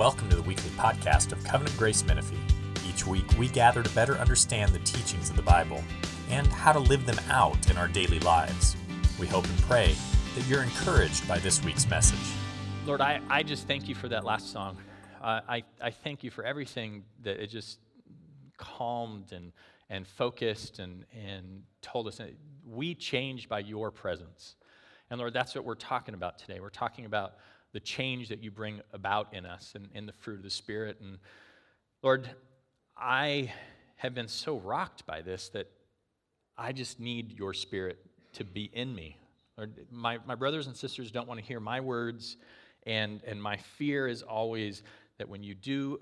Welcome to the weekly podcast of Covenant Grace Menifee. Each week, we gather to better understand the teachings of the Bible and how to live them out in our daily lives. We hope and pray that you're encouraged by this week's message. Lord, I, I just thank you for that last song. Uh, I, I thank you for everything that it just calmed and, and focused and, and told us. We change by your presence. And Lord, that's what we're talking about today. We're talking about the change that you bring about in us and in the fruit of the Spirit. And Lord, I have been so rocked by this that I just need your Spirit to be in me. Lord, my, my brothers and sisters don't want to hear my words, and, and my fear is always that when you do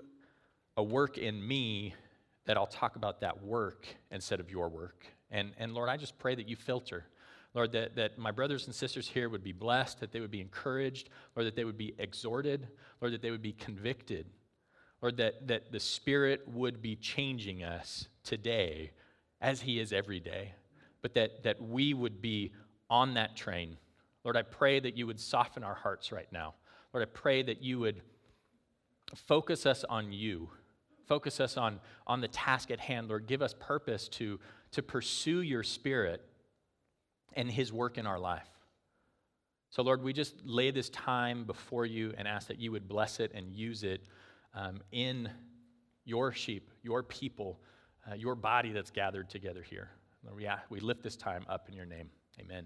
a work in me, that I'll talk about that work instead of your work. And, and Lord, I just pray that you filter. Lord, that, that my brothers and sisters here would be blessed, that they would be encouraged, Lord, that they would be exhorted, Lord, that they would be convicted, Lord, that, that the Spirit would be changing us today as He is every day, but that, that we would be on that train. Lord, I pray that you would soften our hearts right now. Lord, I pray that you would focus us on you, focus us on, on the task at hand. Lord, give us purpose to, to pursue your Spirit and His work in our life. So, Lord, we just lay this time before you and ask that you would bless it and use it um, in your sheep, your people, uh, your body that's gathered together here. Lord, we, we lift this time up in your name. Amen.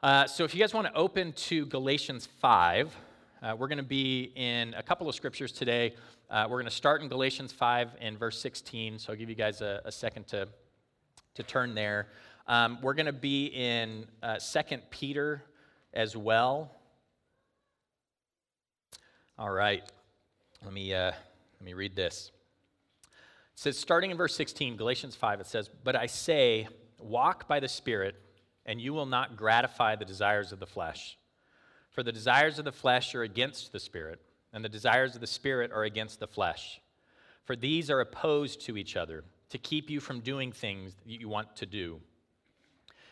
Uh, so, if you guys want to open to Galatians 5, uh, we're going to be in a couple of scriptures today. Uh, we're going to start in Galatians 5 and verse 16. So, I'll give you guys a, a second to, to turn there. Um, we're going to be in uh, 2 Peter as well. All right. Let me, uh, let me read this. It says, starting in verse 16, Galatians 5, it says, But I say, walk by the Spirit, and you will not gratify the desires of the flesh. For the desires of the flesh are against the Spirit, and the desires of the Spirit are against the flesh. For these are opposed to each other, to keep you from doing things that you want to do.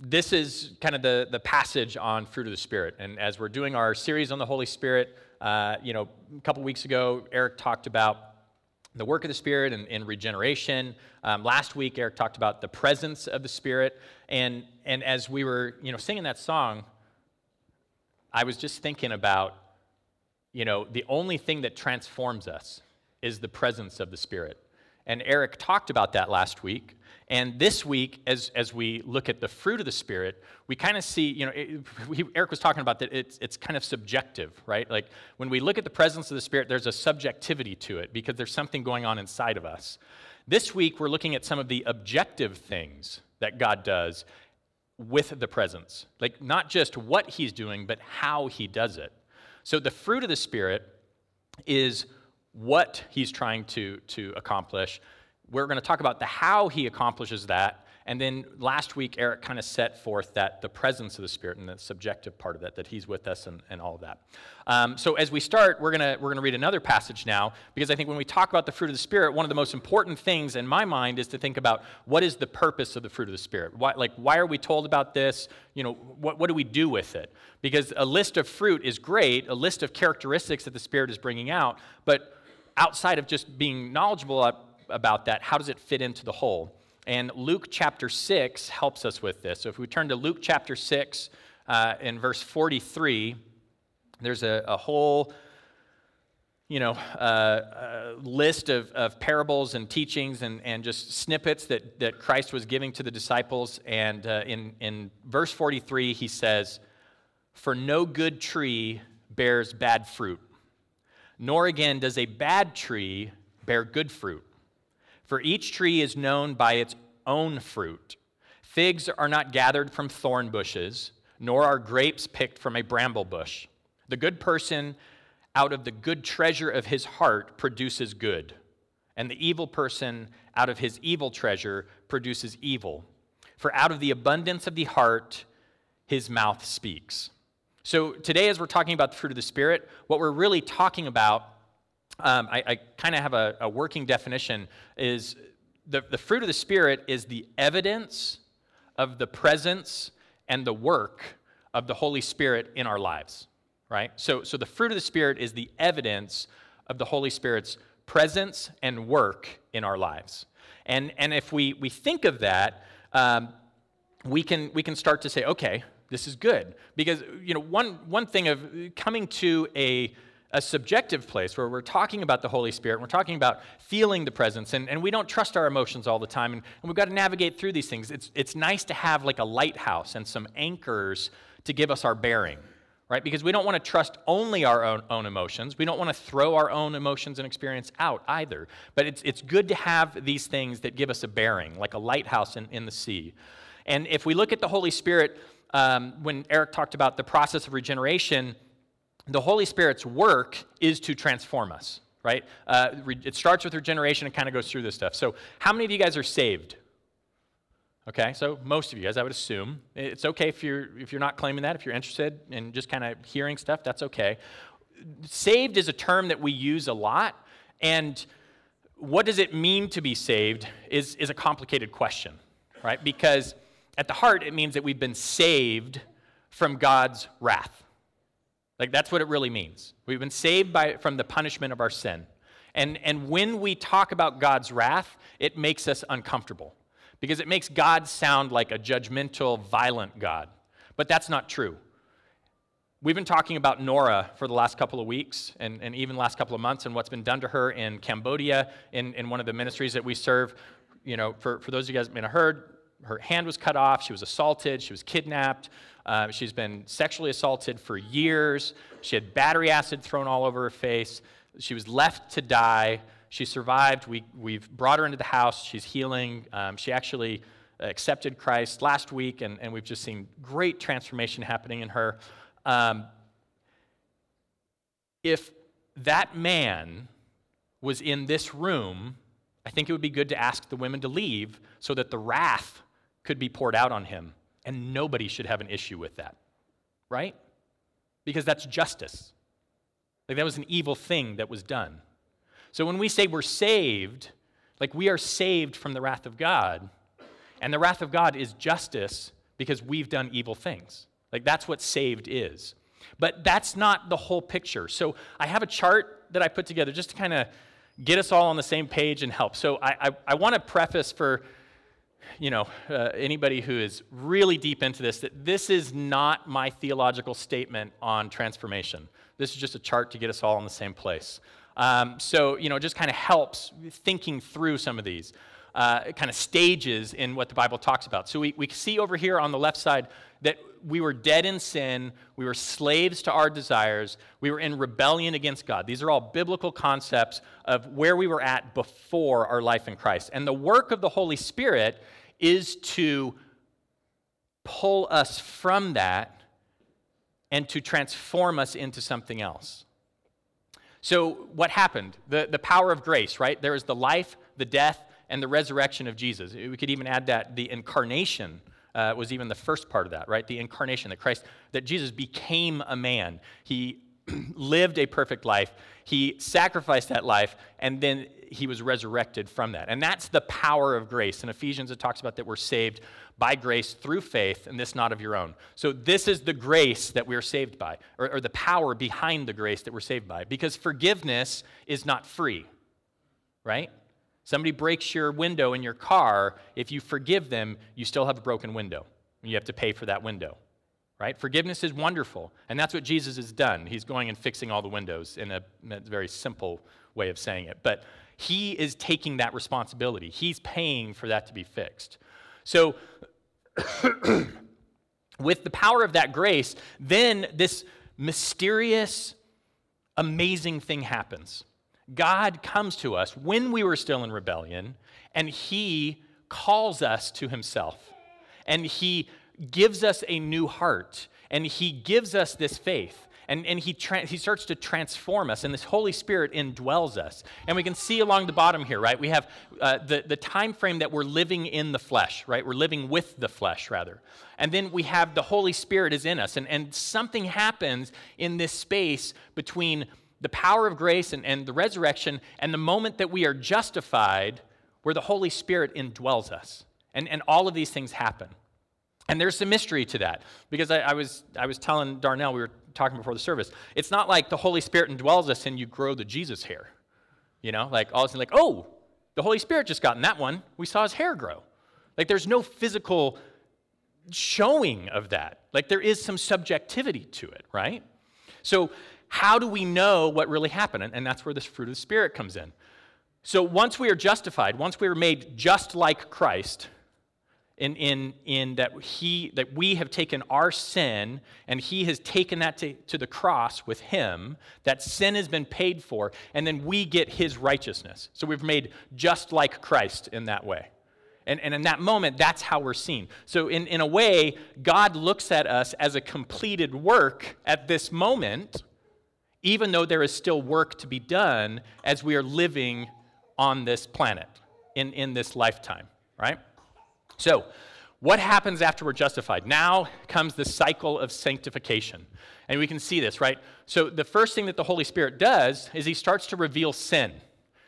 this is kind of the, the passage on fruit of the Spirit. And as we're doing our series on the Holy Spirit, uh, you know, a couple weeks ago, Eric talked about the work of the Spirit and, and regeneration. Um, last week, Eric talked about the presence of the Spirit. And, and as we were, you know, singing that song, I was just thinking about, you know, the only thing that transforms us is the presence of the Spirit. And Eric talked about that last week. And this week, as, as we look at the fruit of the Spirit, we kind of see, you know, it, we, Eric was talking about that it's, it's kind of subjective, right? Like when we look at the presence of the Spirit, there's a subjectivity to it because there's something going on inside of us. This week, we're looking at some of the objective things that God does with the presence. Like not just what He's doing, but how He does it. So the fruit of the Spirit is what He's trying to, to accomplish we're going to talk about the how he accomplishes that. And then last week, Eric kind of set forth that the presence of the Spirit and the subjective part of that, that he's with us and, and all of that. Um, so as we start, we're going we're gonna read another passage now, because I think when we talk about the fruit of the Spirit, one of the most important things in my mind is to think about what is the purpose of the fruit of the Spirit? Why, like, why are we told about this? You know, what, what do we do with it? Because a list of fruit is great, a list of characteristics that the Spirit is bringing out, but outside of just being knowledgeable about that. How does it fit into the whole? And Luke chapter 6 helps us with this. So if we turn to Luke chapter 6 uh, in verse 43, there's a, a whole you know, uh, list of, of parables and teachings and, and just snippets that, that Christ was giving to the disciples. And uh, in, in verse 43, he says, For no good tree bears bad fruit, nor again does a bad tree bear good fruit. For each tree is known by its own fruit. Figs are not gathered from thorn bushes, nor are grapes picked from a bramble bush. The good person out of the good treasure of his heart produces good, and the evil person out of his evil treasure produces evil. For out of the abundance of the heart, his mouth speaks. So, today, as we're talking about the fruit of the Spirit, what we're really talking about, um, I, I kind of have a, a, working definition, is the, the fruit of the Spirit is the evidence of the presence and the work of the Holy Spirit in our lives right? So, so the fruit of the Spirit is the evidence of the Holy Spirit's presence and work in our lives. And, and if we, we think of that, um, we, can, we can start to say, okay, this is good. Because, you know, one, one thing of coming to a, a subjective place where we're talking about the Holy Spirit, and we're talking about feeling the presence, and, and we don't trust our emotions all the time, and, and we've got to navigate through these things. It's, it's nice to have like a lighthouse and some anchors to give us our bearing right? Because we don't want to trust only our own, own emotions. We don't want to throw our own emotions and experience out either. But it's, it's good to have these things that give us a bearing, like a lighthouse in, in the sea. And if we look at the Holy Spirit, um, when Eric talked about the process of regeneration, the Holy Spirit's work is to transform us, right? Uh, it starts with regeneration and kind of goes through this stuff. So, how many of you guys are saved? Okay, so most of you guys, I would assume. It's okay if you're, if you're not claiming that, if you're interested in just kind of hearing stuff, that's okay. Saved is a term that we use a lot, and what does it mean to be saved is, is a complicated question, right? Because at the heart, it means that we've been saved from God's wrath. Like, that's what it really means. We've been saved by, from the punishment of our sin. And, and when we talk about God's wrath, it makes us uncomfortable because it makes God sound like a judgmental, violent God. But that's not true. We've been talking about Nora for the last couple of weeks and, and even last couple of months and what's been done to her in Cambodia in, in one of the ministries that we serve. You know, for, for those of you guys who may have heard, her hand was cut off, she was assaulted, she was kidnapped, uh, she's been sexually assaulted for years, she had battery acid thrown all over her face, she was left to die. She survived. We, we've brought her into the house. She's healing. Um, she actually accepted Christ last week, and, and we've just seen great transformation happening in her. Um, if that man was in this room, I think it would be good to ask the women to leave so that the wrath could be poured out on him. And nobody should have an issue with that, right? Because that's justice. Like that was an evil thing that was done. So when we say we're saved, like we are saved from the wrath of God, and the wrath of God is justice because we've done evil things. Like that's what saved is. But that's not the whole picture. So I have a chart that I put together just to kind of get us all on the same page and help. So I, I, I want to preface for you know uh, anybody who is really deep into this that this is not my theological statement on transformation. This is just a chart to get us all in the same place. Um, so, you know, it just kind of helps thinking through some of these uh, kind of stages in what the Bible talks about. So we, we see over here on the left side that we were dead in sin, we were slaves to our desires, we were in rebellion against God. These are all biblical concepts of where we were at before our life in Christ. And the work of the Holy Spirit is to pull us from that and to transform us into something else. So, what happened? The, the power of grace, right? There is the life, the death, and the resurrection of Jesus. We could even add that the incarnation uh, was even the first part of that, right? The incarnation, that Christ, that Jesus became a man. He lived a perfect life. He sacrificed that life, and then he was resurrected from that. And that's the power of grace. In Ephesians, it talks about that we're saved by grace through faith, and this not of your own. So, this is the grace that we're saved by, or, or the power behind the grace that we're saved by, because forgiveness is not free, right? Somebody breaks your window in your car, if you forgive them, you still have a broken window. You have to pay for that window, right? Forgiveness is wonderful, and that's what Jesus has done. He's going and fixing all the windows in a, in a very simple way of saying it. But he is taking that responsibility, he's paying for that to be fixed. So, with the power of that grace, then this mysterious, amazing thing happens. God comes to us when we were still in rebellion, and He calls us to Himself. And He gives us a new heart, and He gives us this faith. And, and he, tra- he starts to transform us, and this Holy Spirit indwells us. And we can see along the bottom here, right? We have uh, the, the time frame that we're living in the flesh, right? We're living with the flesh, rather. And then we have the Holy Spirit is in us. And, and something happens in this space between the power of grace and, and the resurrection and the moment that we are justified, where the Holy Spirit indwells us. And, and all of these things happen. And there's some mystery to that because I, I, was, I was telling Darnell, we were talking before the service, it's not like the Holy Spirit indwells us and you grow the Jesus hair. You know, like all of a sudden, like, oh, the Holy Spirit just got in that one. We saw his hair grow. Like there's no physical showing of that. Like there is some subjectivity to it, right? So how do we know what really happened? And that's where this fruit of the Spirit comes in. So once we are justified, once we are made just like Christ, in, in, in that, he, that we have taken our sin and he has taken that to, to the cross with him, that sin has been paid for, and then we get his righteousness. So we've made just like Christ in that way. And, and in that moment, that's how we're seen. So, in, in a way, God looks at us as a completed work at this moment even though there is still work to be done as we are living on this planet in, in this lifetime, right? So, what happens after we're justified? Now comes the cycle of sanctification. And we can see this, right? So, the first thing that the Holy Spirit does is he starts to reveal sin.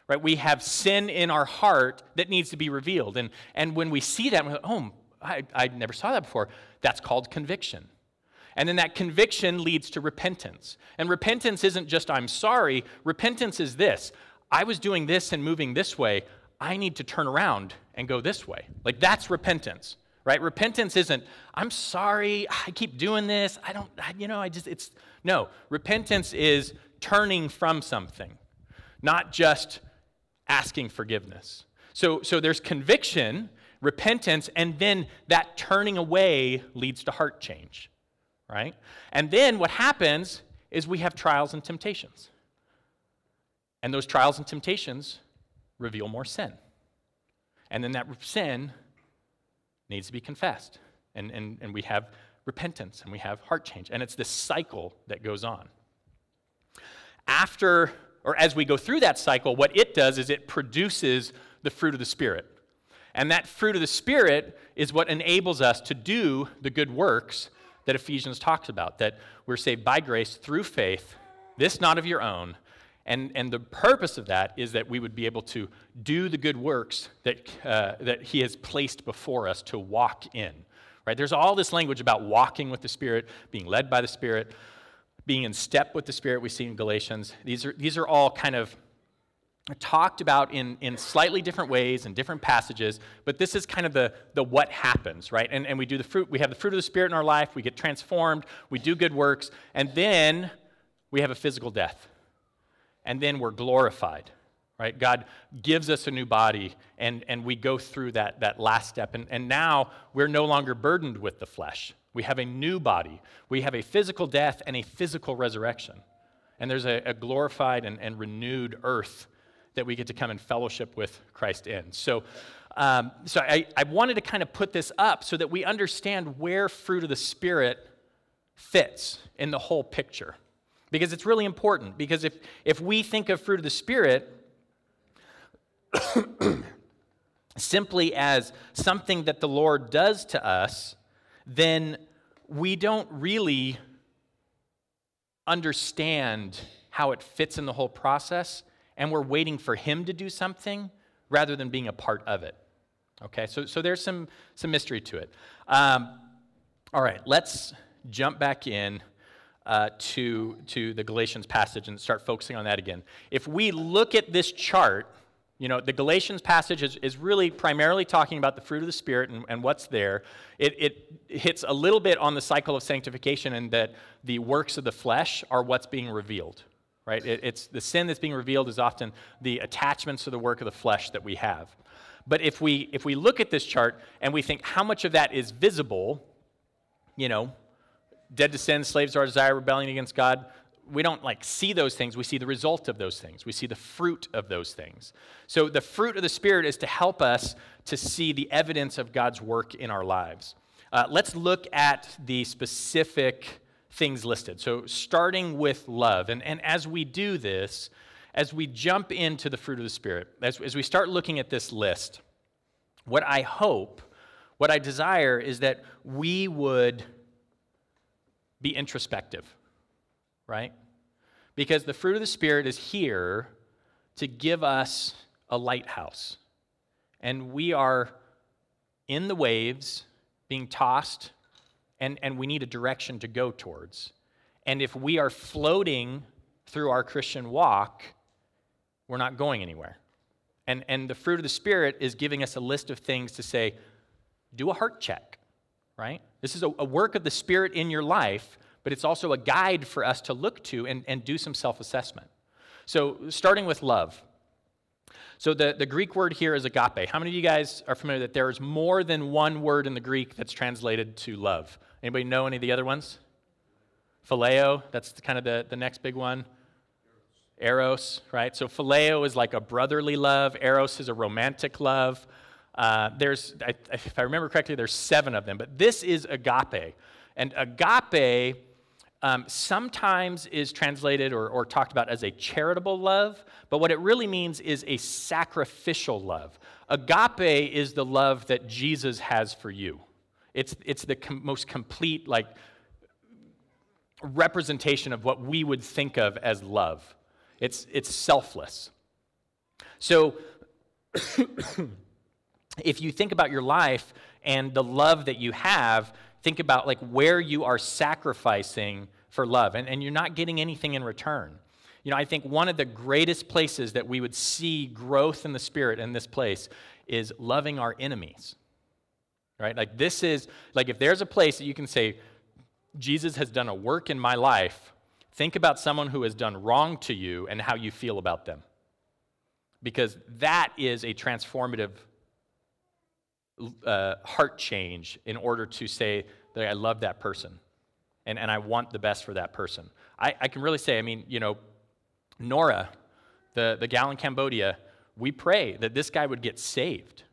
Right? We have sin in our heart that needs to be revealed. And, and when we see that, we're like, oh, I, I never saw that before. That's called conviction. And then that conviction leads to repentance. And repentance isn't just, I'm sorry. Repentance is this I was doing this and moving this way. I need to turn around and go this way. Like that's repentance, right? Repentance isn't, I'm sorry, I keep doing this. I don't, you know, I just, it's, no. Repentance is turning from something, not just asking forgiveness. So, so there's conviction, repentance, and then that turning away leads to heart change right? And then what happens is we have trials and temptations. And those trials and temptations reveal more sin. And then that sin needs to be confessed. And, and, and we have repentance and we have heart change. And it's this cycle that goes on. After, or as we go through that cycle, what it does is it produces the fruit of the Spirit. And that fruit of the Spirit is what enables us to do the good works that Ephesians talks about that we're saved by grace through faith, this not of your own. And, and the purpose of that is that we would be able to do the good works that, uh, that He has placed before us to walk in. Right? There's all this language about walking with the Spirit, being led by the Spirit, being in step with the Spirit, we see in Galatians. These are, these are all kind of talked about in, in slightly different ways in different passages, but this is kind of the, the what happens, right? And, and we do the fruit, we have the fruit of the Spirit in our life, we get transformed, we do good works, and then we have a physical death. And then we're glorified, right? God gives us a new body, and, and we go through that, that last step. And, and now we're no longer burdened with the flesh. We have a new body. We have a physical death and a physical resurrection. And there's a, a glorified and, and renewed earth that we get to come and fellowship with Christ in. So, um, so I, I wanted to kind of put this up so that we understand where fruit of the Spirit fits in the whole picture. Because it's really important. Because if, if we think of fruit of the Spirit simply as something that the Lord does to us, then we don't really understand how it fits in the whole process and we're waiting for Him to do something rather than being a part of it. Okay, so, so there's some, some mystery to it. Um, all right, let's jump back in uh, to, to the Galatians passage and start focusing on that again. If we look at this chart, You know, the Galatians passage is, is really primarily talking about the fruit of the Spirit and, and what's there. It, it hits a little bit on the cycle of sanctification and that the works of the flesh are what's being revealed, right? It, it's the sin that's being revealed is often the attachments to the work of the flesh that we have. But if we, if we look at this chart and we think how much of that is visible, you know, dead to sin, slaves to our desire, rebelling against God, we don't like see those things. We see the result of those things. We see the fruit of those things. So the fruit of the Spirit is to help us to see the evidence of God's work in our lives. Uh, let's look at the specific things listed. So starting with love. And, and as we do this, as we jump into the fruit of the Spirit, as, as we start looking at this list, what I hope, what I desire is that we would be introspective, right? Because the fruit of the Spirit is here to give us a lighthouse. And we are in the waves, being tossed, and, and we need a direction to go towards. And if we are floating through our Christian walk, we're not going anywhere. And, and the fruit of the Spirit is giving us a list of things to say, do a heart check, right? This is a, a work of the Spirit in your life, but it's also a guide for us to look to and, and do some self assessment. So, starting with love. So, the, the Greek word here is agape. How many of you guys are familiar that there is more than one word in the Greek that's translated to love? Anybody know any of the other ones? Phileo, that's kind of the, the next big one. Eros, right? So phileo is like a brotherly love. Eros is a romantic love. Uh, there's, I, if I remember correctly, there's seven of them. But this is agape, and agape um, sometimes is translated or, or talked about as a charitable love. But what it really means is a sacrificial love. Agape is the love that Jesus has for you. It's, it's the com- most complete, like, representation of what we would think of as love. It's, it's selfless. So, if you think about your life and the love that you have, think about like where you are sacrificing for love and, and you're not getting anything in return. You know, I think one of the greatest places that we would see growth in the spirit in this place is loving our enemies. Right? Like this is like if there's a place that you can say Jesus has done a work in my life Think about someone who has done wrong to you and how you feel about them. Because that is a transformative uh, heart change in order to say that I love that person and, and I want the best for that person. I, I can really say, I mean, you know, Nora, the, the gal in Cambodia, we pray that this guy would get saved.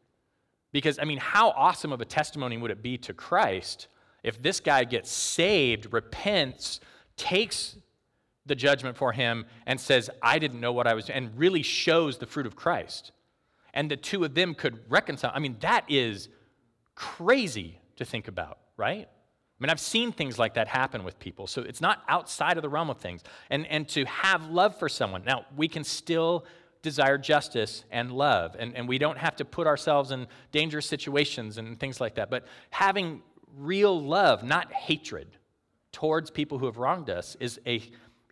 Because, I mean, how awesome of a testimony would it be to Christ if this guy gets saved, repents, takes the judgment for him and says, I didn't know what I was doing, and really shows the fruit of Christ. And the two of them could reconcile. I mean, that is crazy to think about, right? I mean, I've seen things like that happen with people, so it's not outside of the realm of things. And, and to have love for someone. Now, we can still desire justice and love, and, and we don't have to put ourselves in dangerous situations and things like that. But having real love, not hatred, towards people who have wronged us is a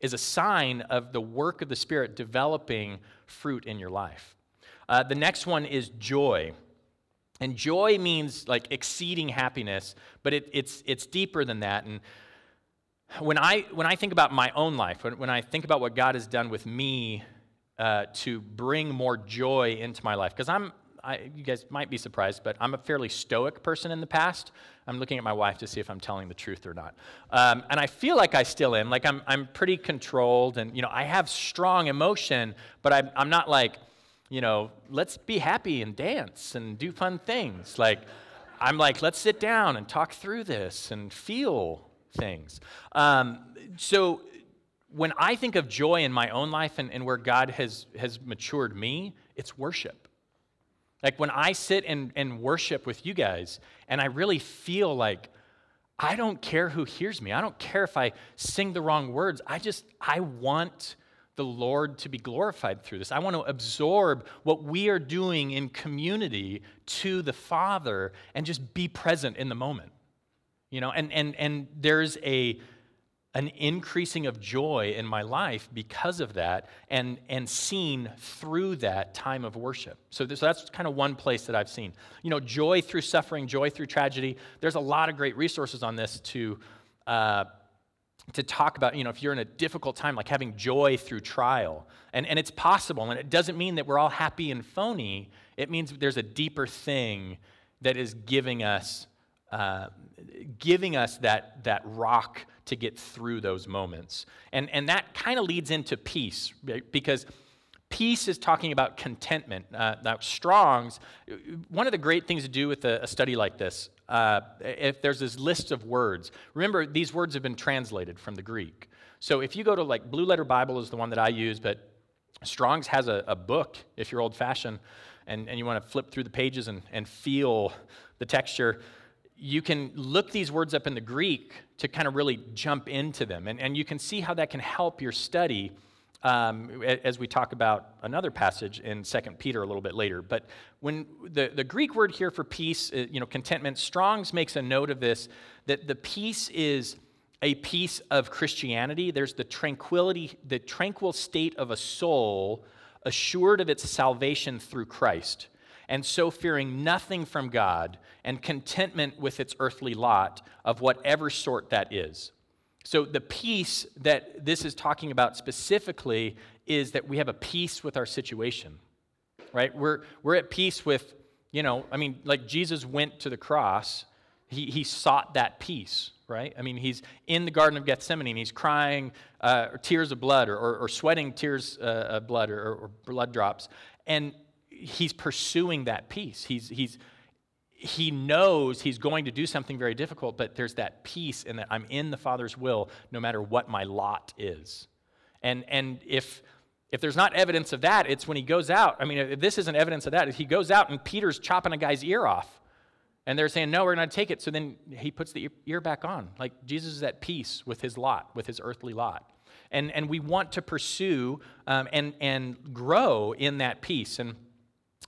is a sign of the work of the Spirit developing fruit in your life. Uh, the next one is joy. And joy means like exceeding happiness, but it, it's, it's deeper than that. And when I, when I think about my own life, when, when I think about what God has done with me uh, to bring more joy into my life, because I'm, I, you guys might be surprised, but I'm a fairly stoic person in the past. I'm looking at my wife to see if I'm telling the truth or not. Um, and I feel like I still am. Like I'm, I'm pretty controlled and, you know, I have strong emotion, but I'm, I'm not like, you know, let's be happy and dance and do fun things. Like, I'm like, let's sit down and talk through this and feel things. Um, so when I think of joy in my own life and, and where God has, has matured me, it's worship. Like when I sit and, and worship with you guys, and I really feel like I don't care who hears me. I don't care if I sing the wrong words. I just, I want the Lord to be glorified through this. I want to absorb what we are doing in community to the Father and just be present in the moment. You know, and, and, and there's a, an increasing of joy in my life because of that and, and seen through that time of worship. So, this, so that's kind of one place that I've seen. You know, joy through suffering, joy through tragedy. There's a lot of great resources on this to, uh, to talk about, you know, if you're in a difficult time, like having joy through trial. And, and it's possible. And it doesn't mean that we're all happy and phony, it means there's a deeper thing that is giving us. Uh, giving us that, that rock to get through those moments. And, and that kind of leads into peace, because peace is talking about contentment. Uh, now, Strong's, one of the great things to do with a, a study like this, uh, if there's this list of words, remember these words have been translated from the Greek. So if you go to like Blue Letter Bible is the one that I use, but Strong's has a, a book if you're old fashioned and, and you want to flip through the pages and, and feel the texture you can look these words up in the Greek to kind of really jump into them. And, and you can see how that can help your study um, as we talk about another passage in 2 Peter a little bit later. But when the, the Greek word here for peace, uh, you know, contentment, Strong's makes a note of this that the peace is a piece of Christianity. There's the tranquility, the tranquil state of a soul assured of its salvation through Christ and so fearing nothing from God and contentment with its earthly lot of whatever sort that is. So, the peace that this is talking about specifically is that we have a peace with our situation, right? We're, we're at peace with, you know, I mean, like Jesus went to the cross, he, he sought that peace, right? I mean, he's in the Garden of Gethsemane and he's crying uh, tears of blood or, or, or sweating tears uh, of blood or, or blood drops. And he's pursuing that peace. He's, he's, he knows he's going to do something very difficult, but there's that peace in that I'm in the Father's will no matter what my lot is. And, and if, if there's not evidence of that, it's when he goes out. I mean, if this isn't evidence of that, if he goes out and Peter's chopping a guy's ear off. And they're saying, no, we're going to take it. So then he puts the ear back on. Like Jesus is at peace with his lot, with his earthly lot. And, and we want to pursue um, and, and grow in that peace. And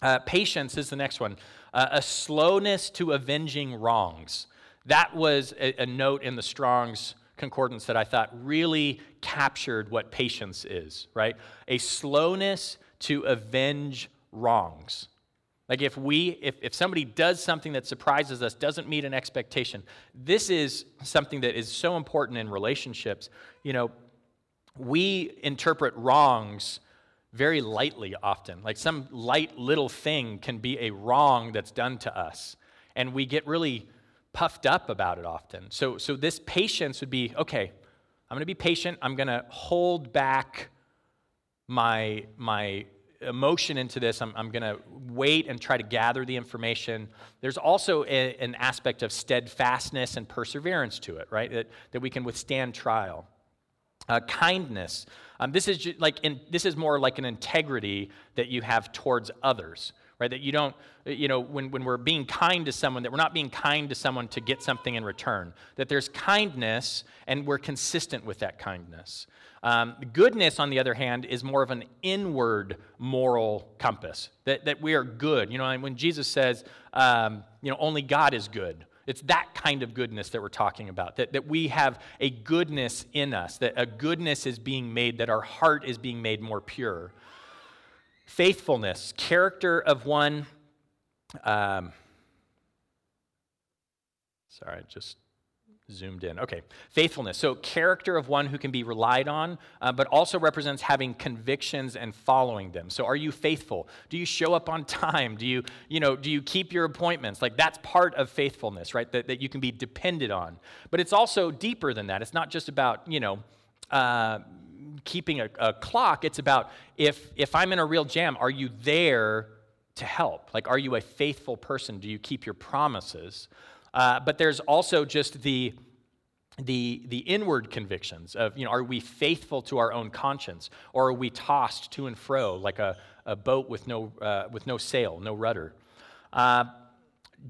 uh, patience is the next one. Uh, a slowness to avenging wrongs. That was a, a, note in the Strong's Concordance that I thought really captured what patience is, right? A slowness to avenge wrongs. Like if we, if, if somebody does something that surprises us, doesn't meet an expectation, this is something that is so important in relationships. You know, we interpret wrongs very lightly often. Like some light little thing can be a wrong that's done to us. And we get really puffed up about it often. So, so this patience would be okay, I'm going to be patient. I'm going to hold back my, my emotion into this. I'm, I'm going to wait and try to gather the information. There's also a, an aspect of steadfastness and perseverance to it, right? That, that we can withstand trial. Uh, kindness. Um, this, is like in, this is more like an integrity that you have towards others, right? That you don't, you know, when, when we're being kind to someone, that we're not being kind to someone to get something in return. That there's kindness and we're consistent with that kindness. Um, goodness, on the other hand, is more of an inward moral compass. That, that we are good. You know, when Jesus says, um, you know, only God is good, it's that kind of goodness that we're talking about, that, that we have a goodness in us, that a goodness is being made, that our heart is being made more pure. Faithfulness, character of one. Um, sorry, just zoomed in. Okay, faithfulness. So, character of one who can be relied on, uh, but also represents having convictions and following them. So, are you faithful? Do you show up on time? Do you, you know, do you keep your appointments? Like, that's part of faithfulness, right? That, that you can be depended on. But it's also deeper than that. It's not just about, you know, uh, keeping a, a clock. It's about if, if I'm in a real jam, are you there to help? Like, are you a faithful person? Do you keep your promises? Uh, but there's also just the, the, the inward convictions of, you know, are we faithful to our own conscience? Or are we tossed to and fro like a, a boat with no, uh, with no sail, no rudder? Uh,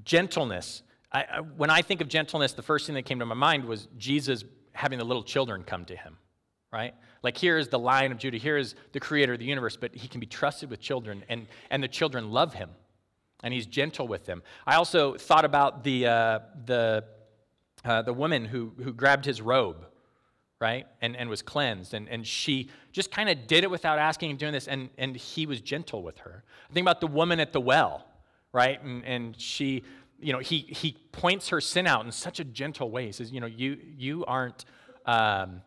gentleness. I, I, when I think of gentleness, the first thing that came to my mind was Jesus having the little children come to him, right? Like here is the lion of Judah, here is the creator of the universe, but he can be trusted with children, and, and the children love him and he's gentle with them. I also thought about the, uh, the, uh, the woman who, who grabbed his robe, right? And, and was cleansed. And, and she just kind of did it without asking and doing this, and, and he was gentle with her. Think about the woman at the well, right? And, and she, you know, he, he points her sin out in such a gentle way. He says, you know, you, you aren't, um,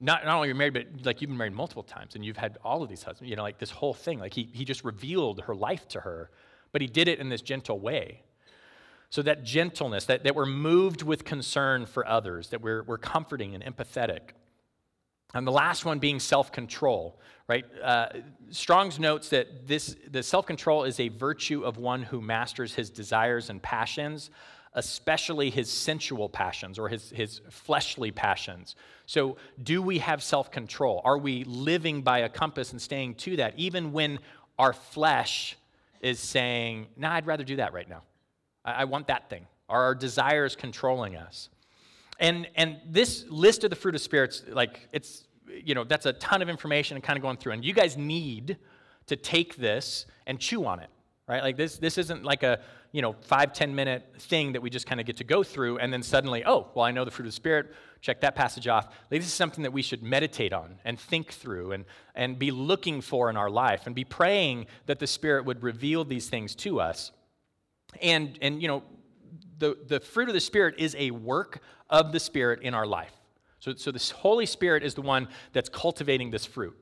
not, not only you're married, but like you've been married multiple times and you've had all of these husbands, you know, like this whole thing. Like he, he just revealed her life to her, but he did it in this gentle way. So that gentleness, that, that we're moved with concern for others, that we're, we're comforting and empathetic. And the last one being self control, right? Uh, Strong's notes that this, the self control is a virtue of one who masters his desires and passions, especially his sensual passions or his, his fleshly passions. So, do we have self control? Are we living by a compass and staying to that, even when our flesh is saying, nah, I'd rather do that right now? I, I want that thing. Are our desires controlling us? And, and this list of the fruit of spirits, like it's, you know, that's a ton of information and kind of going through. And you guys need to take this and chew on it, right? Like this, this isn't like a, you know, five, 10 minute thing that we just kind of get to go through and then suddenly, oh, well, I know the fruit of the Spirit, check that passage off. This is something that we should meditate on and think through and, and be looking for in our life and be praying that the Spirit would reveal these things to us. And, and you know, the, the fruit of the Spirit is a work of the Spirit in our life. So, so the Holy Spirit is the one that's cultivating this fruit,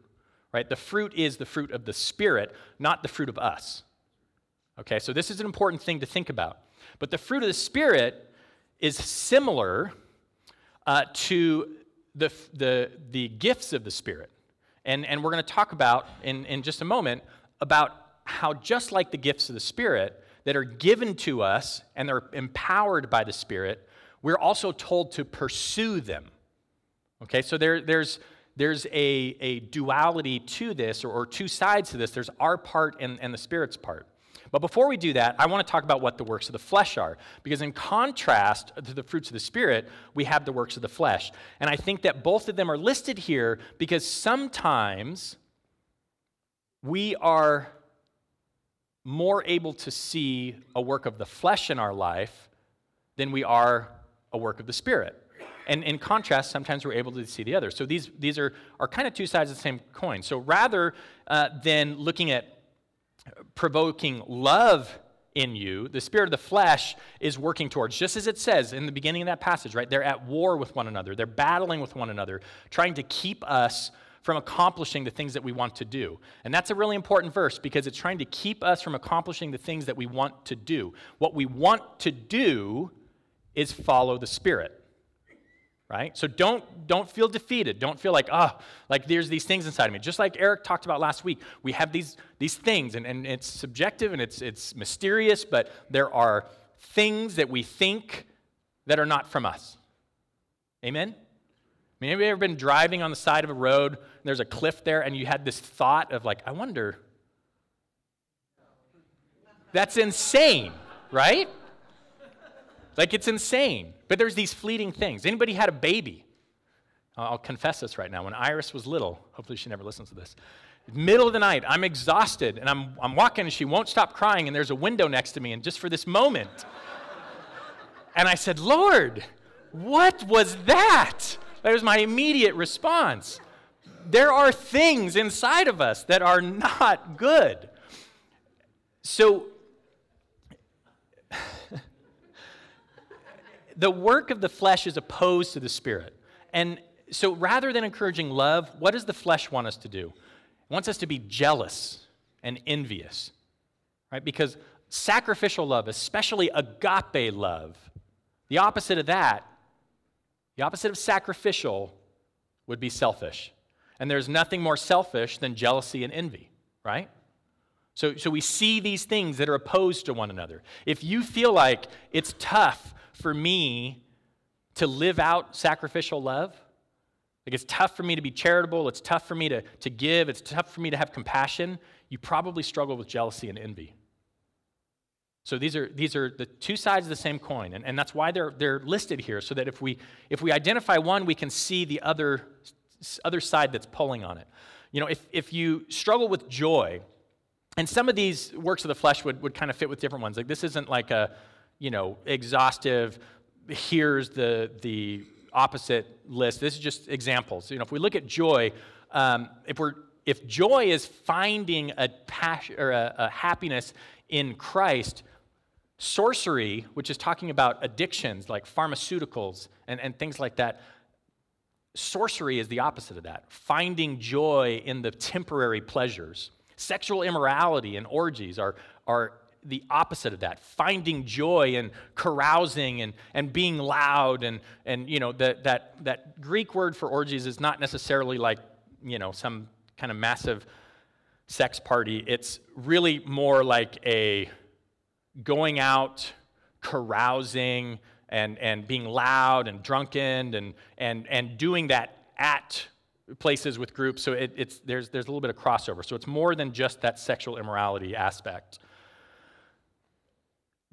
right? The fruit is the fruit of the Spirit, not the fruit of us. Okay, so this is an important thing to think about. But the fruit of the Spirit is similar uh, to the, the, the gifts of the Spirit. And, and we're going to talk about in, in just a moment about how, just like the gifts of the Spirit, that are given to us and they're empowered by the Spirit, we're also told to pursue them. Okay, so there, there's, there's a, a duality to this, or, or two sides to this. There's our part and, and the Spirit's part. But before we do that, I want to talk about what the works of the flesh are. Because in contrast to the fruits of the Spirit, we have the works of the flesh. And I think that both of them are listed here because sometimes we are more able to see a work of the flesh in our life than we are a work of the Spirit. And in contrast, sometimes we're able to see the other. So these, these are, are kind of two sides of the same coin. So rather uh, than looking at provoking love in you, the spirit of the flesh is working towards, just as it says in the beginning of that passage, right? They're at war with one another, they're battling with one another, trying to keep us from accomplishing the things that we want to do. And that's a really important verse because it's trying to keep us from accomplishing the things that we want to do. What we want to do is follow the Spirit. Right? So don't don't feel defeated. Don't feel like, oh, like there's these things inside of me. Just like Eric talked about last week, we have these these things, and, and it's subjective and it's it's mysterious, but there are things that we think that are not from us. Amen? mean, have you ever been driving on the side of a road, there's a cliff there, and you had this thought of, like, I wonder. That's insane, right? Like, it's insane. But there's these fleeting things. Anybody had a baby? I'll confess this right now. When Iris was little, hopefully she never listens to this. Middle of the night, I'm exhausted, and I'm, I'm walking, and she won't stop crying, and there's a window next to me, and just for this moment. and I said, Lord, what was that? That was my immediate response. There are things inside of us that are not good. So, the work of the flesh is opposed to the spirit. And so, rather than encouraging love, what does the flesh want us to do? It wants us to be jealous and envious, right? Because sacrificial love, especially agape love, the opposite of that the opposite of sacrificial would be selfish. And there's nothing more selfish than jealousy and envy, right? So, so we see these things that are opposed to one another. If you feel like it's tough for me to live out sacrificial love, like it's tough for me to be charitable, it's tough for me to, to give, it's tough for me to have compassion, you probably struggle with jealousy and envy. So these are, these are the two sides of the same coin, and, and that's why they're, they're listed here, so that if we, if we identify one, we can see the other, other side that's pulling on it. You know, if, if you struggle with joy, and some of these works of the flesh would, would kind of fit with different ones. Like this isn't like a, you know, exhaustive, here's the, the opposite list. This is just examples. You know, if we look at joy, um, if we're if joy is finding a passion or a, a happiness in Christ, sorcery, which is talking about addictions like pharmaceuticals and, and things like that, sorcery is the opposite of that. Finding joy in the temporary pleasures. Sexual immorality and orgies are, are the opposite of that finding joy and carousing and, and being loud and, and you know the, that, that greek word for orgies is not necessarily like you know some kind of massive sex party. It's really more like a going out carousing and, and being loud and drunken and, and, and doing that at places with groups. So it, it's, there's, there's a little bit of crossover. So it's more than just that sexual immorality aspect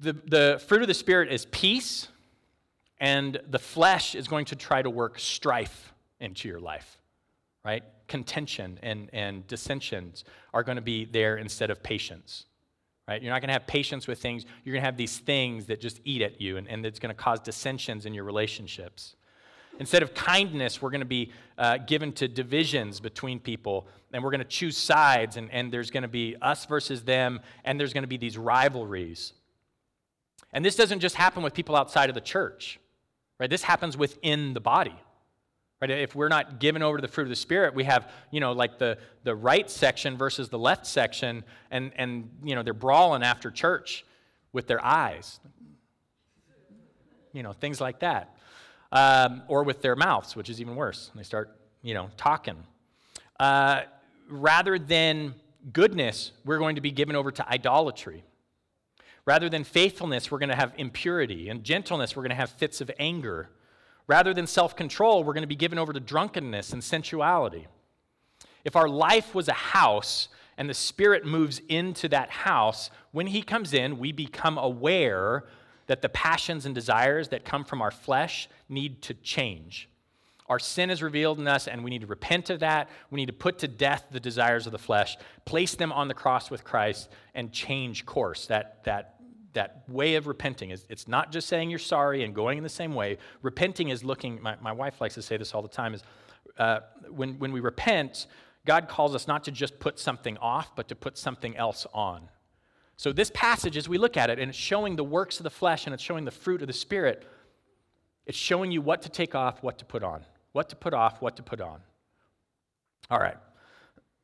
the, the fruit of the Spirit is peace, and the flesh is going to try to work strife into your life, right? Contention and, and dissensions are going to be there instead of patience, right? You're not going to have patience with things. You're going to have these things that just eat at you, and, and it's going to cause dissensions in your relationships. Instead of kindness, we're going to be uh, given to divisions between people, and we're going to choose sides, and, and there's going to be us versus them, and there's going to be these rivalries. And this doesn't just happen with people outside of the church, right? This happens within the body. Right? If we're not given over to the fruit of the Spirit, we have, you know, like the, the right section versus the left section, and, and, you know, they're brawling after church with their eyes. You know, things like that. Um, or with their mouths, which is even worse. They start, you know, talking. Uh, rather than goodness, we're going to be given over to idolatry. Rather than faithfulness, we're going to have impurity. And gentleness, we're going to have fits of anger. Rather than self control, we're going to be given over to drunkenness and sensuality. If our life was a house and the Spirit moves into that house, when He comes in, we become aware that the passions and desires that come from our flesh need to change. Our sin is revealed in us, and we need to repent of that. We need to put to death the desires of the flesh, place them on the cross with Christ, and change course. That, that, that way of repenting is it's not just saying you're sorry and going in the same way. Repenting is looking, my, my wife likes to say this all the time, is uh, when, when we repent, God calls us not to just put something off, but to put something else on. So, this passage, as we look at it, and it's showing the works of the flesh and it's showing the fruit of the Spirit, it's showing you what to take off, what to put on what to put off, what to put on. All right.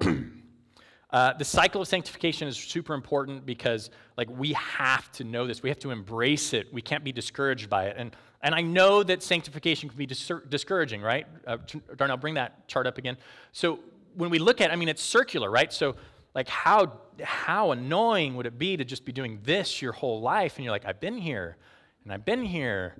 uh, the cycle of sanctification is super important because, like, we have to know this. We have to embrace it. We can't be discouraged by it. And and I know that sanctification can be dis- discouraging, right? Uh, Darnell, bring that chart up again. So when we look at, I mean, it's circular, right? So like, how how annoying would it be to just be doing this your whole life? And you're like, I've been here, and I've been here,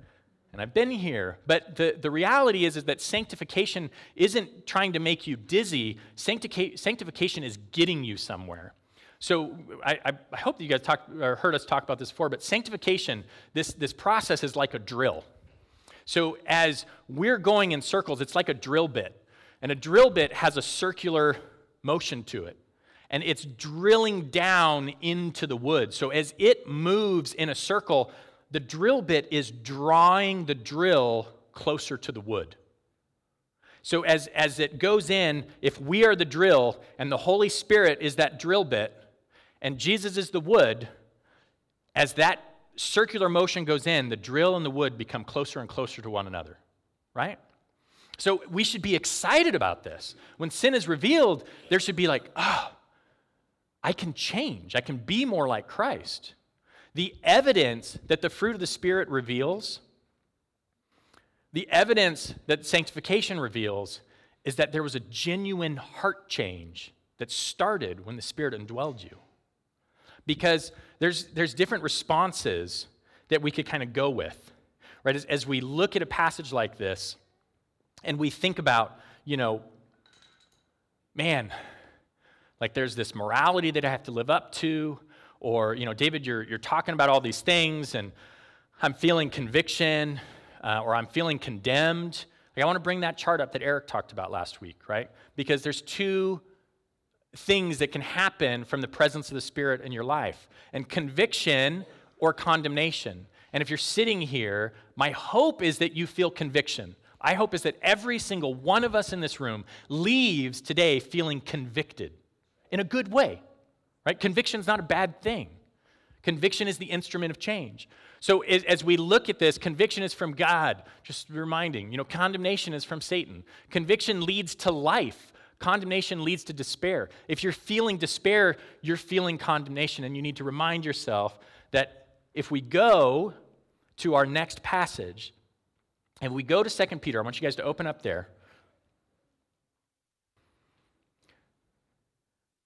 and I've been here. But the, the reality is, is that sanctification isn't trying to make you dizzy. Sanctica- sanctification is getting you somewhere. So I, I, hope that you guys talk, or heard us talk about this before, but sanctification, this, this process is like a drill. So as we're going in circles, it's like a drill bit. And a drill bit has a circular motion to it. And it's drilling down into the wood. So as it moves in a circle, the drill bit is drawing the drill closer to the wood. So as, as it goes in, if we are the drill and the Holy Spirit is that drill bit and Jesus is the wood, as that circular motion goes in, the drill and the wood become closer and closer to one another, right? So we should be excited about this. When sin is revealed, there should be like, oh, I can change. I can be more like Christ. The evidence that the fruit of the Spirit reveals, the evidence that sanctification reveals, is that there was a genuine heart change that started when the Spirit indwelled you. Because there's, there's different responses that we could kind of go with, right? As, as we look at a passage like this and we think about, you know, man, like there's this morality that I have to live up to or, you know, David, you're, you're talking about all these things, and I'm feeling conviction, uh, or I'm feeling condemned. Like, I want to bring that chart up that Eric talked about last week, right? Because there's two things that can happen from the presence of the Spirit in your life and conviction or condemnation. And if you're sitting here, my hope is that you feel conviction. I hope is that every single one of us in this room leaves today feeling convicted in a good way. Right? Conviction is not a bad thing. Conviction is the instrument of change. So as we look at this, conviction is from God. Just reminding, you know, condemnation is from Satan. Conviction leads to life. Condemnation leads to despair. If you're feeling despair, you're feeling condemnation, and you need to remind yourself that if we go to our next passage, and we go to 2 Peter, I want you guys to open up there.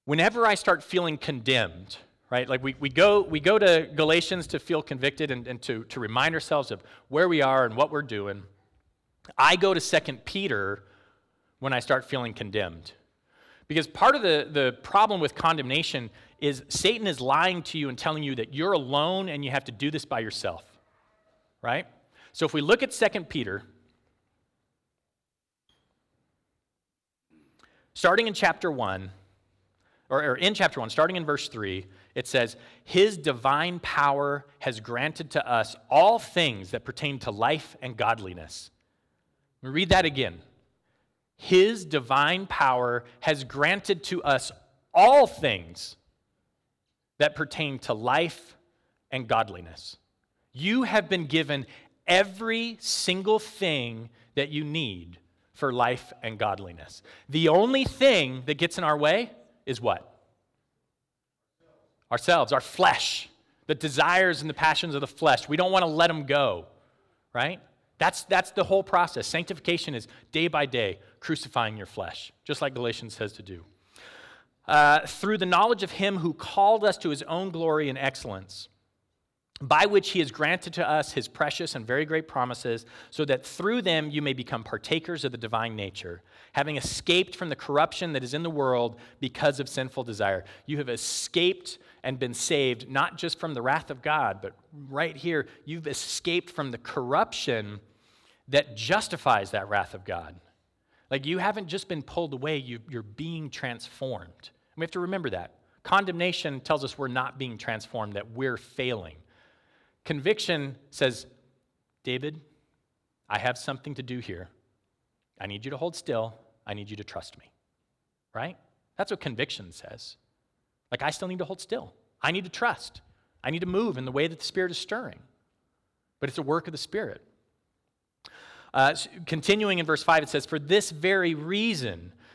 Whenever I start feeling condemned, right, like we, we, go, we go to Galatians to feel convicted and, and to, to remind ourselves of where we are and what we're doing. I go to 2 Peter when I start feeling condemned. Because part of the, the problem with condemnation is Satan is lying to you and telling you that you're alone and you have to do this by yourself. Right? So if we look at 2 Peter, starting in chapter 1, or, or in chapter 1, starting in verse 3, it says, His divine power has granted to us all things that pertain to life and godliness. Let me read that again. His divine power has granted to us all things that pertain to life and godliness. You have been given every single thing that you need for life and godliness. The only thing that gets in our way is what? Ourselves, our flesh, the desires and the passions of the flesh. We don't want to let them go, right? That's, that's the whole process. Sanctification is day by day crucifying your flesh, just like Galatians says to do. Uh, through the knowledge of Him who called us to His own glory and excellence, by which He has granted to us His precious and very great promises, so that through them you may become partakers of the divine nature, having escaped from the corruption that is in the world because of sinful desire. You have escaped and been saved, not just from the wrath of God, but right here, you've escaped from the corruption that justifies that wrath of God. Like you haven't just been pulled away, you, are being transformed. And we have to remember that. Condemnation tells us we're not being transformed, that we're failing. Conviction says, David, I have something to do here. I need you to hold still. I need you to trust me. Right? That's what conviction says. Like, I still need to hold still. I need to trust. I need to move in the way that the Spirit is stirring. But it's a work of the Spirit. Uh, continuing in verse 5, it says, For this very reason,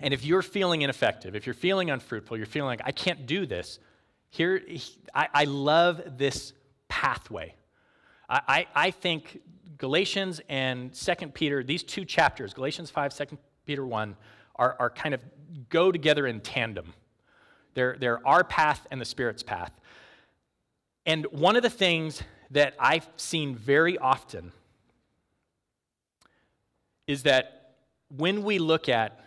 And if you're feeling ineffective, if you're feeling unfruitful, you're feeling like, I can't do this, here, I, I love this pathway. I, I, I think Galatians and 2 Peter, these two chapters, Galatians 5, 2 Peter 1, are, are kind of go together in tandem. They're, they're our path and the Spirit's path. And one of the things that I've seen very often is that when we look at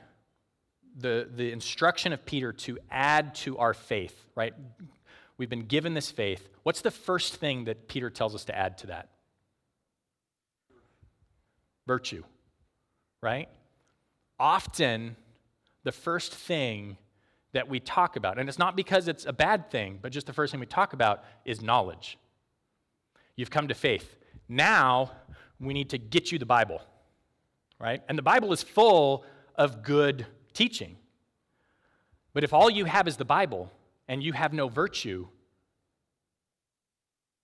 the, the instruction of Peter to add to our faith, right? We've been given this faith. What's the first thing that Peter tells us to add to that? Virtue, right? Often, the first thing that we talk about, and it's not because it's a bad thing, but just the first thing we talk about is knowledge. You've come to faith. Now, we need to get you the Bible, right? And the Bible is full of good teaching. But if all you have is the Bible and you have no virtue,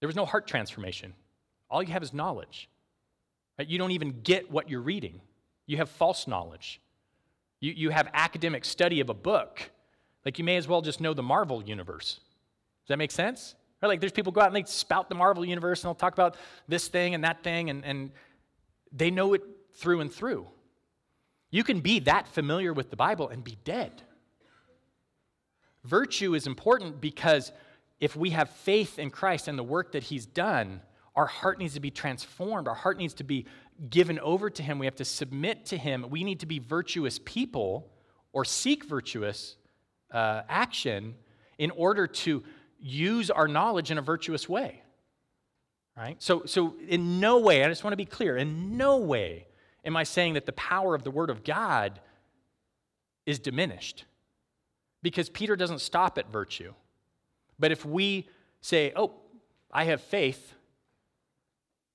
there was no heart transformation. All you have is knowledge. Right? You don't even get what you're reading. You have false knowledge. You, you have academic study of a book. Like you may as well just know the Marvel universe. Does that make sense? Right? Like there's people go out and they spout the Marvel universe and they'll talk about this thing and that thing and, and they know it through and through. You can be that familiar with the Bible and be dead. Virtue is important because if we have faith in Christ and the work that He's done, our heart needs to be transformed. Our heart needs to be given over to Him. We have to submit to Him. We need to be virtuous people or seek virtuous uh, action in order to use our knowledge in a virtuous way. Right? So, so, in no way, I just want to be clear, in no way am I saying that the power of the Word of God is diminished. Because Peter doesn't stop at virtue. But if we say, oh, I have faith,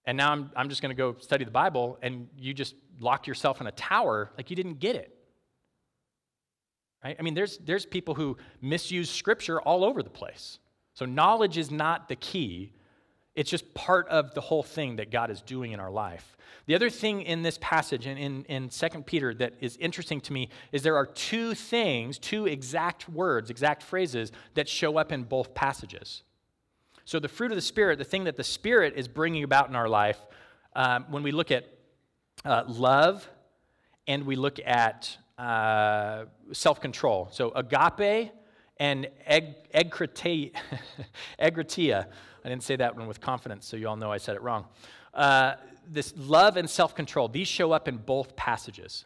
and now I'm, I'm just going to go study the Bible, and you just lock yourself in a tower, like you didn't get it. Right? I mean, there's, there's people who misuse Scripture all over the place. So knowledge is not the key. It's just part of the whole thing that God is doing in our life. The other thing in this passage, in, in, in 2 Peter, that is interesting to me is there are two things, two exact words, exact phrases that show up in both passages. So, the fruit of the Spirit, the thing that the Spirit is bringing about in our life, um, when we look at uh, love and we look at uh, self control. So, agape and eg- egkratia. I didn't say that one with confidence, so you all know I said it wrong. Uh, this love and self control, these show up in both passages.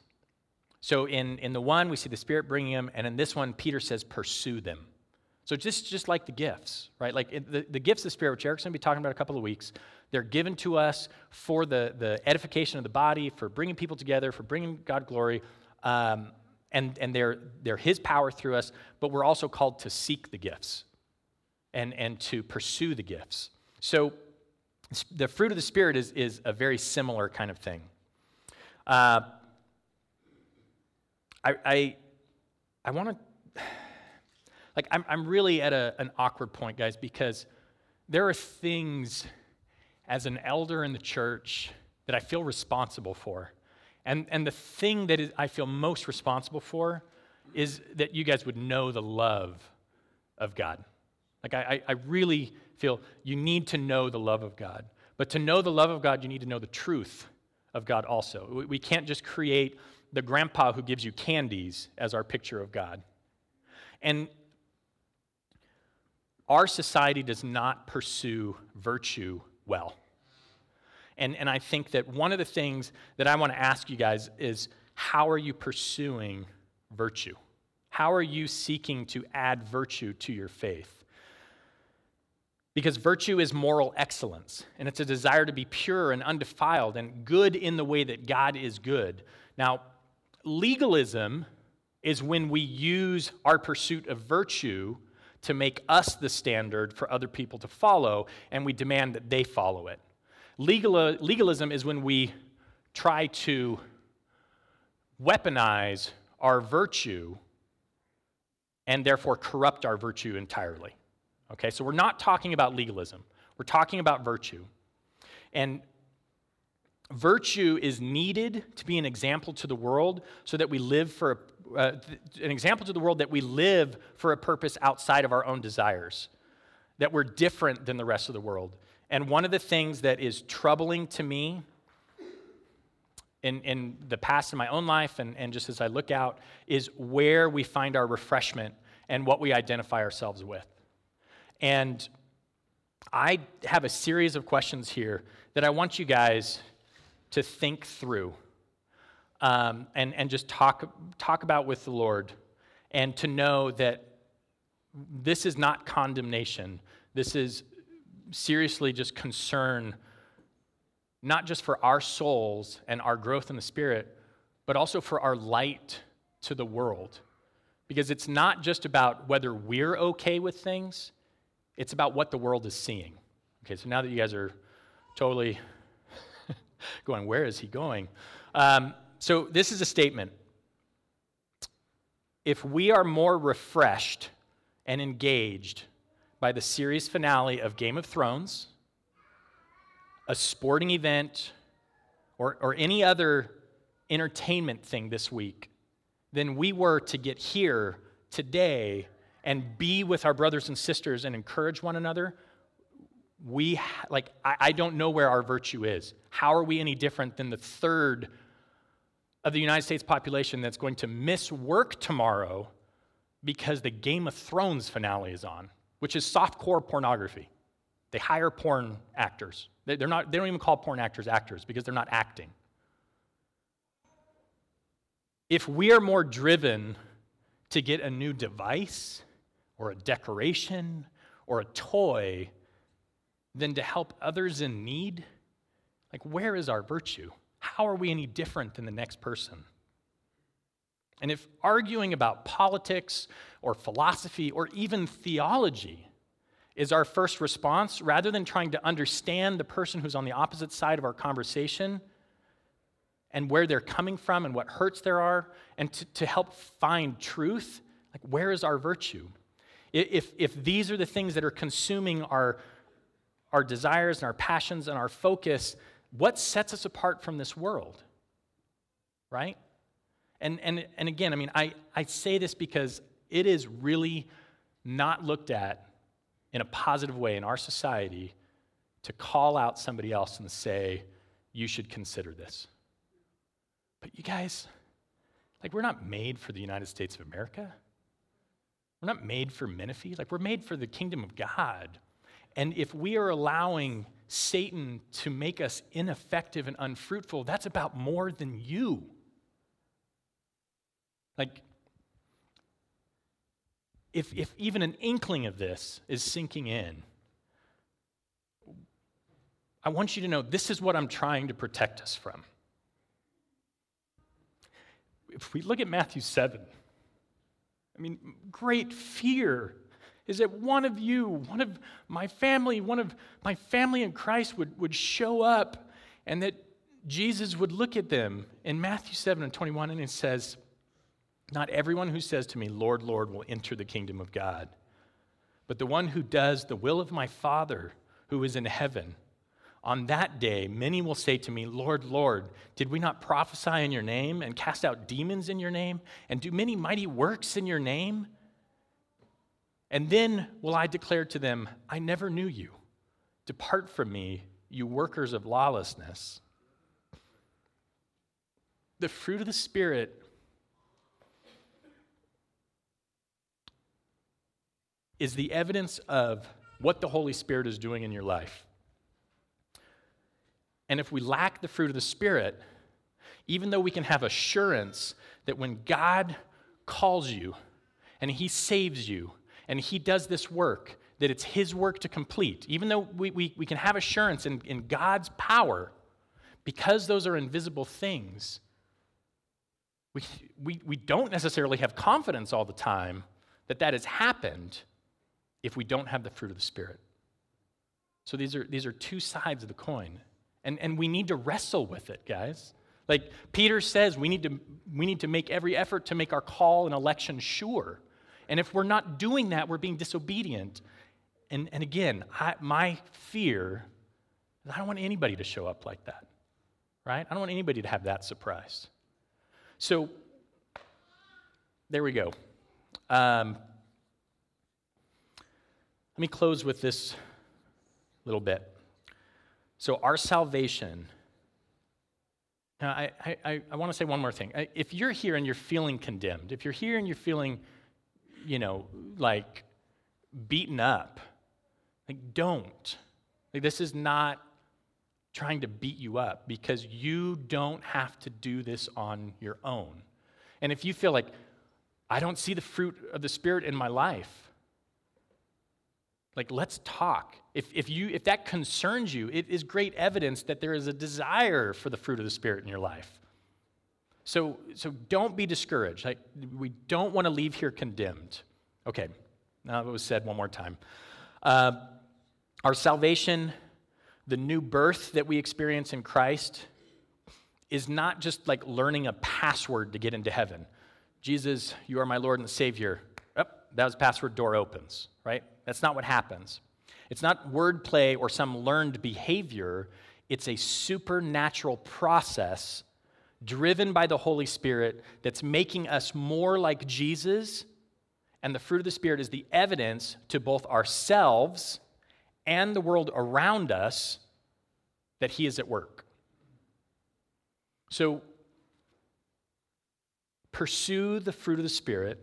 So, in, in the one, we see the Spirit bringing them, and in this one, Peter says, pursue them. So just, just like the gifts, right? Like the, the gifts of the Spirit, which Eric's going to be talking about a couple of weeks, they're given to us for the, the edification of the body, for bringing people together, for bringing God glory, um, and, and they're, they're His power through us, but we're also called to seek the gifts and, and to pursue the gifts. So the fruit of the Spirit is, is a very similar kind of thing. Uh, I, I, I want to like, I'm, I'm really at a, an awkward point, guys, because there are things as an elder in the church that I feel responsible for. And, and the thing that is, I feel most responsible for is that you guys would know the love of God. Like, I, I really feel you need to know the love of God. But to know the love of God, you need to know the truth of God also. We can't just create the grandpa who gives you candies as our picture of God. And our society does not pursue virtue well. And, and I think that one of the things that I want to ask you guys is how are you pursuing virtue? How are you seeking to add virtue to your faith? Because virtue is moral excellence, and it's a desire to be pure and undefiled and good in the way that God is good. Now, legalism is when we use our pursuit of virtue to make us the standard for other people to follow, and we demand that they follow it. Legal, legalism is when we try to weaponize our virtue and therefore corrupt our virtue entirely. Okay, so we're not talking about legalism, we're talking about virtue. And virtue is needed to be an example to the world so that we live for uh, an example to the world that we live for a purpose outside of our own desires, that we're different than the rest of the world. And one of the things that is troubling to me in, in the past in my own life and, and just as I look out is where we find our refreshment and what we identify ourselves with. And I have a series of questions here that I want you guys to think through um, and, and just talk, talk about with the Lord and to know that this is not condemnation. This is seriously just concern, not just for our souls and our growth in the Spirit, but also for our light to the world. Because it's not just about whether we're okay with things, it's about what the world is seeing. Okay, so now that you guys are totally going, where is he going? Um, so, this is a statement. If we are more refreshed and engaged by the series finale of Game of Thrones, a sporting event, or, or any other entertainment thing this week than we were to get here today and be with our brothers and sisters and encourage one another, we, like, I, I don't know where our virtue is. How are we any different than the third of the United States population that's going to miss work tomorrow because the Game of Thrones finale is on, which is softcore pornography. They hire porn actors. They're not, they don't even call porn actors actors because they're not acting, if we are more driven to get a new device or a decoration or a toy than to help others in need, like where is our virtue? How are we any different than the next person? And if arguing about politics or philosophy or even theology is our first response, rather than trying to understand the person who's on the opposite side of our conversation and where they're coming from and what hurts there are, and to, to help find truth, like where is our virtue? If, if these are the things that are consuming our, our desires and our passions and our focus, what sets us apart from this world? Right? And, and, and again, I mean, I, I say this because it is really not looked at in a positive way in our society to call out somebody else and say, you should consider this. But you guys, like, we're not made for the United States of America. We're not made for Menifee. Like, we're made for the kingdom of God. And if we are allowing Satan to make us ineffective and unfruitful, that's about more than you. Like, if, if even an inkling of this is sinking in, I want you to know this is what I'm trying to protect us from. If we look at Matthew 7, I mean, great fear is that one of you, one of my family, one of my family in Christ would, would show up and that Jesus would look at them in Matthew 7 and 21 and it says, Not everyone who says to me, Lord, Lord, will enter the kingdom of God, but the one who does the will of my Father who is in heaven. On that day, many will say to me, Lord, Lord, did we not prophesy in your name and cast out demons in your name and do many mighty works in your name? And then will I declare to them, I never knew you. Depart from me, you workers of lawlessness. The fruit of the Spirit is the evidence of what the Holy Spirit is doing in your life. And if we lack the fruit of the Spirit, even though we can have assurance that when God calls you and He saves you and He does this work, that it's His work to complete, even though we, we, we can have assurance in, in God's power, because those are invisible things, we, we, we don't necessarily have confidence all the time that that has happened if we don't have the fruit of the Spirit. So these are, these are two sides of the coin. And, and we need to wrestle with it, guys. Like Peter says, we need, to, we need to make every effort to make our call and election sure. And if we're not doing that, we're being disobedient. And, and again, I, my fear is I don't want anybody to show up like that, right? I don't want anybody to have that surprise. So there we go. Um, let me close with this little bit. So, our salvation. Now, I, I, I want to say one more thing. If you're here and you're feeling condemned, if you're here and you're feeling, you know, like beaten up, like don't. Like this is not trying to beat you up because you don't have to do this on your own. And if you feel like, I don't see the fruit of the Spirit in my life, like, let's talk. If, if, you, if that concerns you, it is great evidence that there is a desire for the fruit of the Spirit in your life. So, so don't be discouraged. Like, we don't want to leave here condemned. Okay, now it was said one more time. Uh, our salvation, the new birth that we experience in Christ, is not just like learning a password to get into heaven. Jesus, you are my Lord and Savior. Oh, that was password door opens, right? That's not what happens. It's not wordplay or some learned behavior, it's a supernatural process driven by the Holy Spirit that's making us more like Jesus. And the fruit of the Spirit is the evidence to both ourselves and the world around us that He is at work. So, pursue the fruit of the Spirit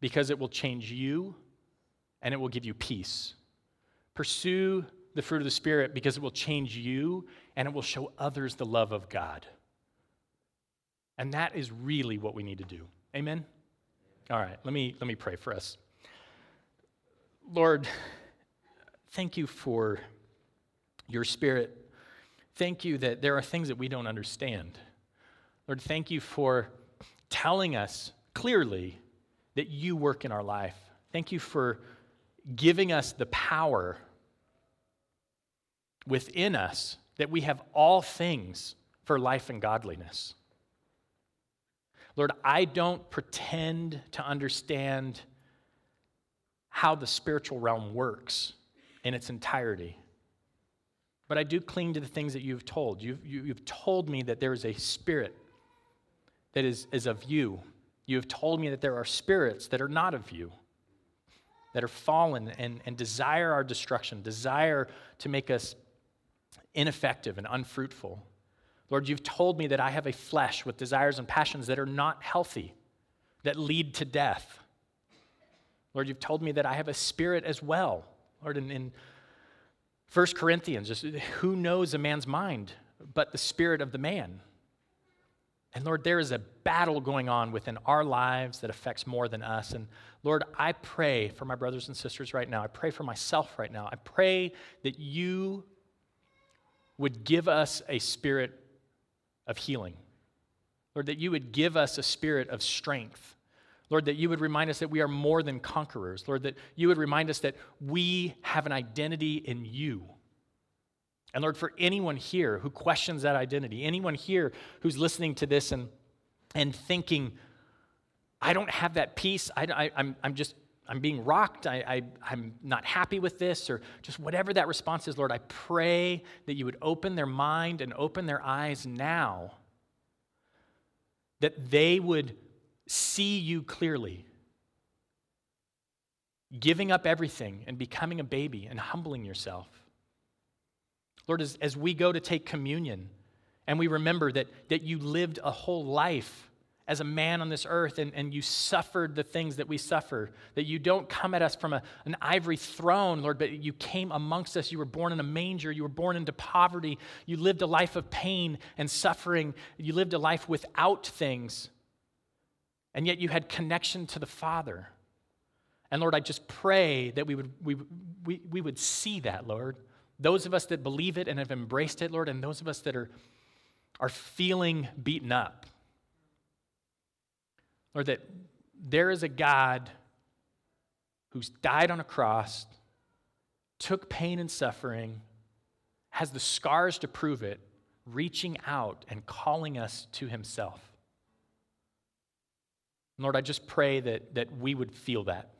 because it will change you and it will give you peace. Pursue the fruit of the Spirit because it will change you and it will show others the love of God. And that is really what we need to do. Amen? All right, let me, let me pray for us. Lord, thank you for your spirit. Thank you that there are things that we don't understand. Lord, thank you for telling us clearly that you work in our life. Thank you for giving us the power within us that we have all things for life and godliness. Lord, I don't pretend to understand how the spiritual realm works in its entirety. But I do cling to the things that you've told. You've, you, have you have told me that there is a spirit that is, is of you. You have told me that there are spirits that are not of you, that are fallen and, and desire our destruction, desire to make us ineffective and unfruitful. Lord, you've told me that I have a flesh with desires and passions that are not healthy, that lead to death. Lord, you've told me that I have a spirit as well. Lord, in, in 1 Corinthians, just who knows a man's mind but the spirit of the man? And Lord, there is a battle going on within our lives that affects more than us. And Lord, I pray for my brothers and sisters right now. I pray for myself right now. I pray that you would give us a spirit of healing. Lord, that you would give us a spirit of strength. Lord, that you would remind us that we are more than conquerors. Lord, that you would remind us that we have an identity in you. And Lord, for anyone here who questions that identity, anyone here who's listening to this and, and thinking, I don't have that peace, I, I, I'm, I'm just I'm being rocked, I, I, am not happy with this, or just whatever that response is, Lord, I pray that you would open their mind and open their eyes now, that they would see you clearly, giving up everything and becoming a baby and humbling yourself. Lord, as, as we go to take communion and we remember that, that you lived a whole life as a man on this earth and, and you suffered the things that we suffer, that you don't come at us from a, an ivory throne, Lord, but you came amongst us. You were born in a manger. You were born into poverty. You lived a life of pain and suffering. You lived a life without things. And yet you had connection to the Father. And Lord, I just pray that we would, we, we, we would see that, Lord. Those of us that believe it and have embraced it, Lord, and those of us that are, are feeling beaten up Lord, that there is a God who's died on a cross, took pain and suffering, has the scars to prove it, reaching out and calling us to himself. Lord, I just pray that, that we would feel that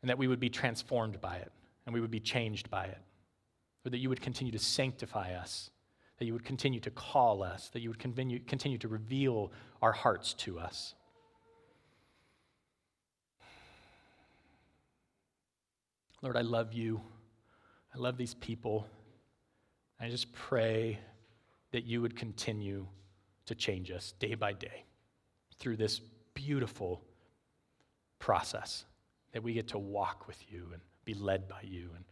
and that we would be transformed by it and we would be changed by it. That you would continue to sanctify us, that you would continue to call us, that you would continue, continue to reveal our hearts to us. Lord, I love you. I love these people. I just pray that you would continue to change us day by day through this beautiful process that we get to walk with you and be led by you and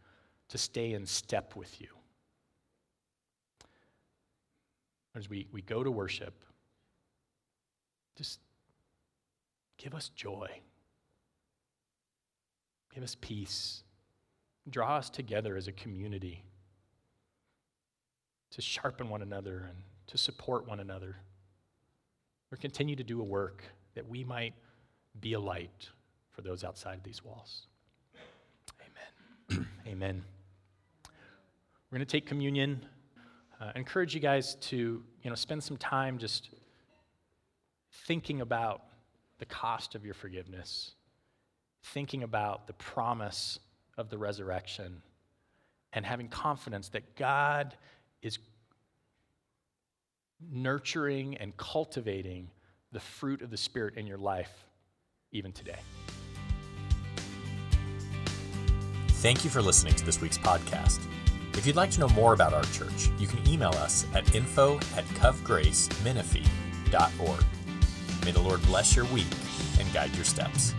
to stay in step with you. As we, we go to worship, just give us joy, give us peace. Draw us together as a community to sharpen one another and to support one another. Or continue to do a work that we might be a light for those outside these walls. Amen. Amen. We're going to take communion. Uh, encourage you guys to you know, spend some time just thinking about the cost of your forgiveness, thinking about the promise of the resurrection and having confidence that God is nurturing and cultivating the fruit of the Spirit in your life even today. Thank you for listening to this week's podcast. If you'd like to know more about our church, you can email us at info at covgracemenifee.org. May the Lord bless your week and guide your steps.